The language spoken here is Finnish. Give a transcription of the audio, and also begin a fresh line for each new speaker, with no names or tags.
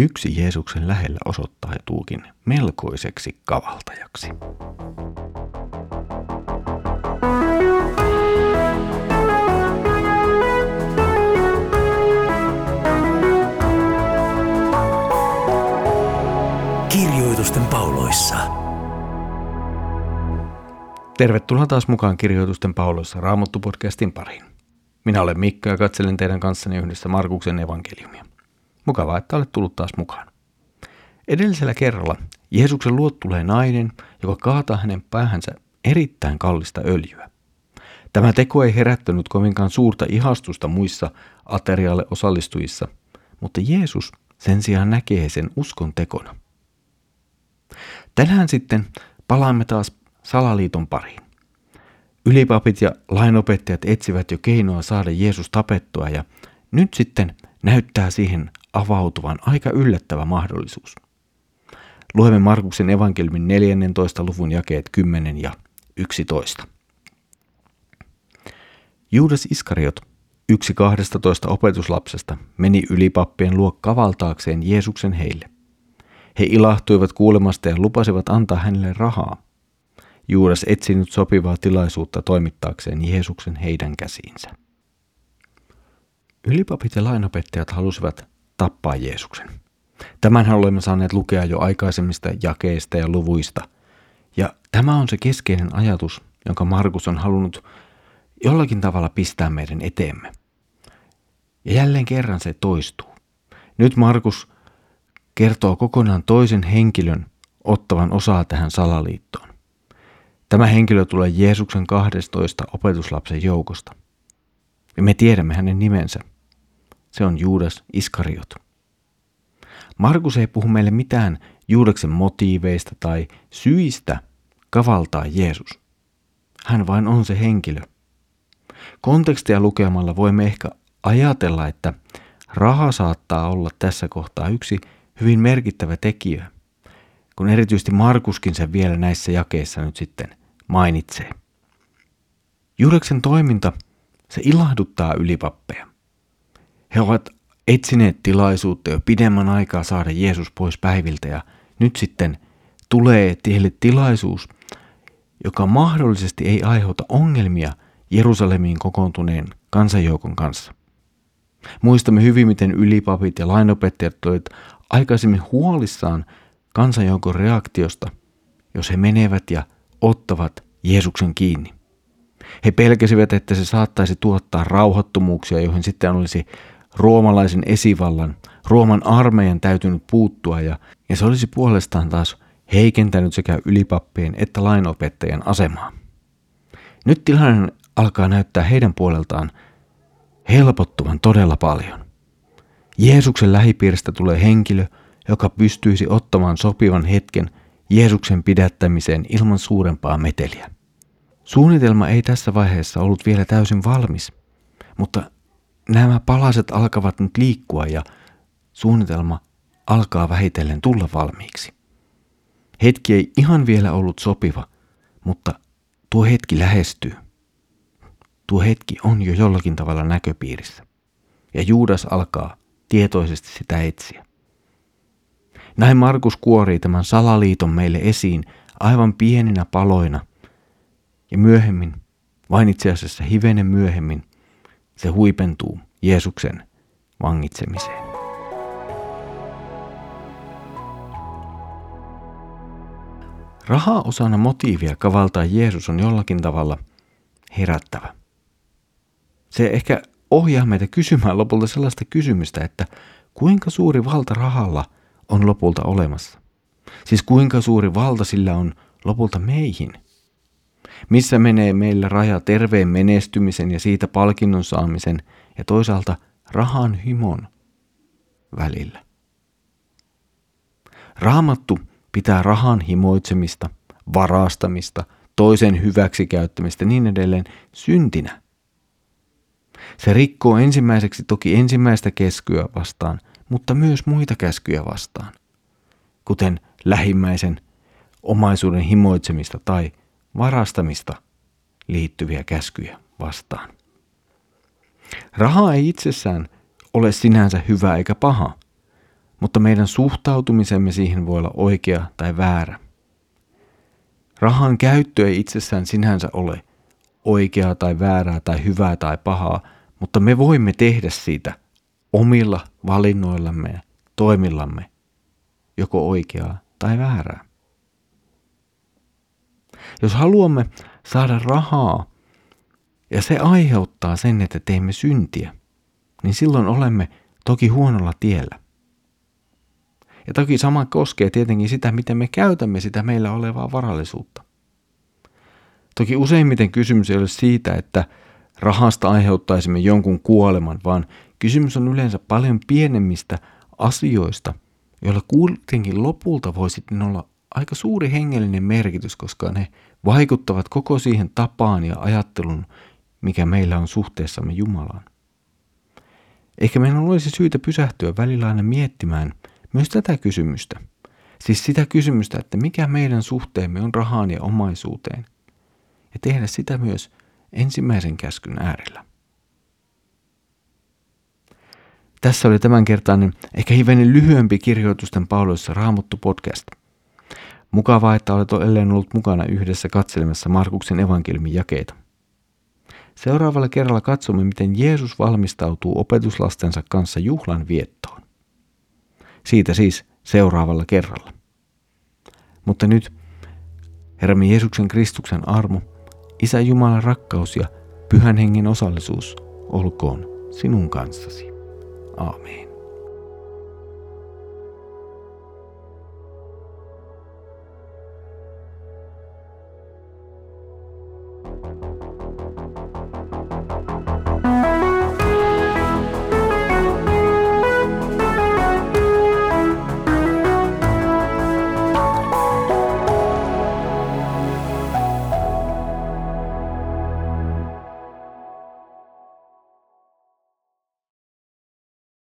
yksi Jeesuksen lähellä osoittautuukin melkoiseksi kavaltajaksi.
Kirjoitusten pauloissa.
Tervetuloa taas mukaan Kirjoitusten pauloissa Raamattu-podcastin pariin. Minä olen Mikko ja katselen teidän kanssani yhdessä Markuksen evankeliumia. Mukavaa, että olet tullut taas mukaan. Edellisellä kerralla Jeesuksen luot tulee nainen, joka kaataa hänen päähänsä erittäin kallista öljyä. Tämä teko ei herättänyt kovinkaan suurta ihastusta muissa aterialle osallistujissa, mutta Jeesus sen sijaan näkee sen uskon tekona. Tänään sitten palaamme taas salaliiton pariin. Ylipapit ja lainopettajat etsivät jo keinoa saada Jeesus tapettua ja nyt sitten näyttää siihen avautuvan aika yllättävä mahdollisuus. Luemme Markuksen evankeliumin 14. luvun jakeet 10 ja 11. Juudas Iskariot, yksi kahdestatoista opetuslapsesta, meni ylipappien luo kavaltaakseen Jeesuksen heille. He ilahtuivat kuulemasta ja lupasivat antaa hänelle rahaa. Juudas etsi nyt sopivaa tilaisuutta toimittaakseen Jeesuksen heidän käsiinsä. Ylipapit ja lainopettajat halusivat tappaa Jeesuksen. Tämän olemme saaneet lukea jo aikaisemmista jakeista ja luvuista. Ja tämä on se keskeinen ajatus, jonka Markus on halunnut jollakin tavalla pistää meidän eteemme. Ja jälleen kerran se toistuu. Nyt Markus kertoo kokonaan toisen henkilön ottavan osaa tähän salaliittoon. Tämä henkilö tulee Jeesuksen 12 opetuslapsen joukosta. Ja me tiedämme hänen nimensä. Se on Juudas Iskariot. Markus ei puhu meille mitään Juudaksen motiiveista tai syistä kavaltaa Jeesus. Hän vain on se henkilö. Kontekstia lukemalla voimme ehkä ajatella, että raha saattaa olla tässä kohtaa yksi hyvin merkittävä tekijä, kun erityisesti Markuskin sen vielä näissä jakeissa nyt sitten mainitsee. Juudeksen toiminta, se ilahduttaa ylipappeja. He ovat etsineet tilaisuutta jo pidemmän aikaa saada Jeesus pois päiviltä ja nyt sitten tulee tielle tilaisuus, joka mahdollisesti ei aiheuta ongelmia Jerusalemiin kokoontuneen kansanjoukon kanssa. Muistamme hyvin, miten ylipapit ja lainopettajat olivat aikaisemmin huolissaan kansanjoukon reaktiosta, jos he menevät ja ottavat Jeesuksen kiinni. He pelkäsivät, että se saattaisi tuottaa rauhattomuuksia, joihin sitten olisi roomalaisen esivallan, Rooman armeijan täytynyt puuttua ja, ja se olisi puolestaan taas heikentänyt sekä ylipappien että lainopettajan asemaa. Nyt tilanne alkaa näyttää heidän puoleltaan helpottuvan todella paljon. Jeesuksen lähipiiristä tulee henkilö, joka pystyisi ottamaan sopivan hetken Jeesuksen pidättämiseen ilman suurempaa meteliä. Suunnitelma ei tässä vaiheessa ollut vielä täysin valmis, mutta nämä palaset alkavat nyt liikkua ja suunnitelma alkaa vähitellen tulla valmiiksi. Hetki ei ihan vielä ollut sopiva, mutta tuo hetki lähestyy. Tuo hetki on jo jollakin tavalla näköpiirissä. Ja Juudas alkaa tietoisesti sitä etsiä. Näin Markus kuorii tämän salaliiton meille esiin aivan pieninä paloina. Ja myöhemmin, vain itse asiassa hivenen myöhemmin, se huipentuu Jeesuksen vangitsemiseen. Raha osana motiivia kavaltaa Jeesus on jollakin tavalla herättävä. Se ehkä ohjaa meitä kysymään lopulta sellaista kysymystä, että kuinka suuri valta rahalla on lopulta olemassa? Siis kuinka suuri valta sillä on lopulta meihin? Missä menee meillä raja terveen menestymisen ja siitä palkinnon saamisen ja toisaalta rahan himon välillä? Raamattu pitää rahan himoitsemista, varastamista, toisen hyväksikäyttämistä niin edelleen syntinä. Se rikkoo ensimmäiseksi toki ensimmäistä keskyä vastaan, mutta myös muita käskyjä vastaan, kuten lähimmäisen omaisuuden himoitsemista tai varastamista liittyviä käskyjä vastaan. Raha ei itsessään ole sinänsä hyvä eikä paha, mutta meidän suhtautumisemme siihen voi olla oikea tai väärä. Rahan käyttö ei itsessään sinänsä ole oikeaa tai väärää tai hyvää tai pahaa, mutta me voimme tehdä siitä omilla valinnoillamme ja toimillamme joko oikeaa tai väärää. Jos haluamme saada rahaa ja se aiheuttaa sen, että teemme syntiä, niin silloin olemme toki huonolla tiellä. Ja toki sama koskee tietenkin sitä, miten me käytämme sitä meillä olevaa varallisuutta. Toki useimmiten kysymys ei ole siitä, että rahasta aiheuttaisimme jonkun kuoleman, vaan kysymys on yleensä paljon pienemmistä asioista, joilla kuitenkin lopulta voi sitten olla aika suuri hengellinen merkitys, koska ne vaikuttavat koko siihen tapaan ja ajattelun, mikä meillä on suhteessamme Jumalaan. Ehkä meidän olisi syytä pysähtyä välillä aina miettimään myös tätä kysymystä. Siis sitä kysymystä, että mikä meidän suhteemme on rahaan ja omaisuuteen. Ja tehdä sitä myös ensimmäisen käskyn äärellä. Tässä oli tämänkertainen, ehkä hivenen lyhyempi kirjoitusten pauloissa Raamuttu podcast. Mukavaa, että olet edelleen ollut mukana yhdessä katselemassa Markuksen evankeliumin jakeita. Seuraavalla kerralla katsomme, miten Jeesus valmistautuu opetuslastensa kanssa juhlan viettoon. Siitä siis seuraavalla kerralla. Mutta nyt Herramme Jeesuksen Kristuksen armo, Isä Jumalan rakkaus ja Pyhän Hengen osallisuus olkoon sinun kanssasi. Amen.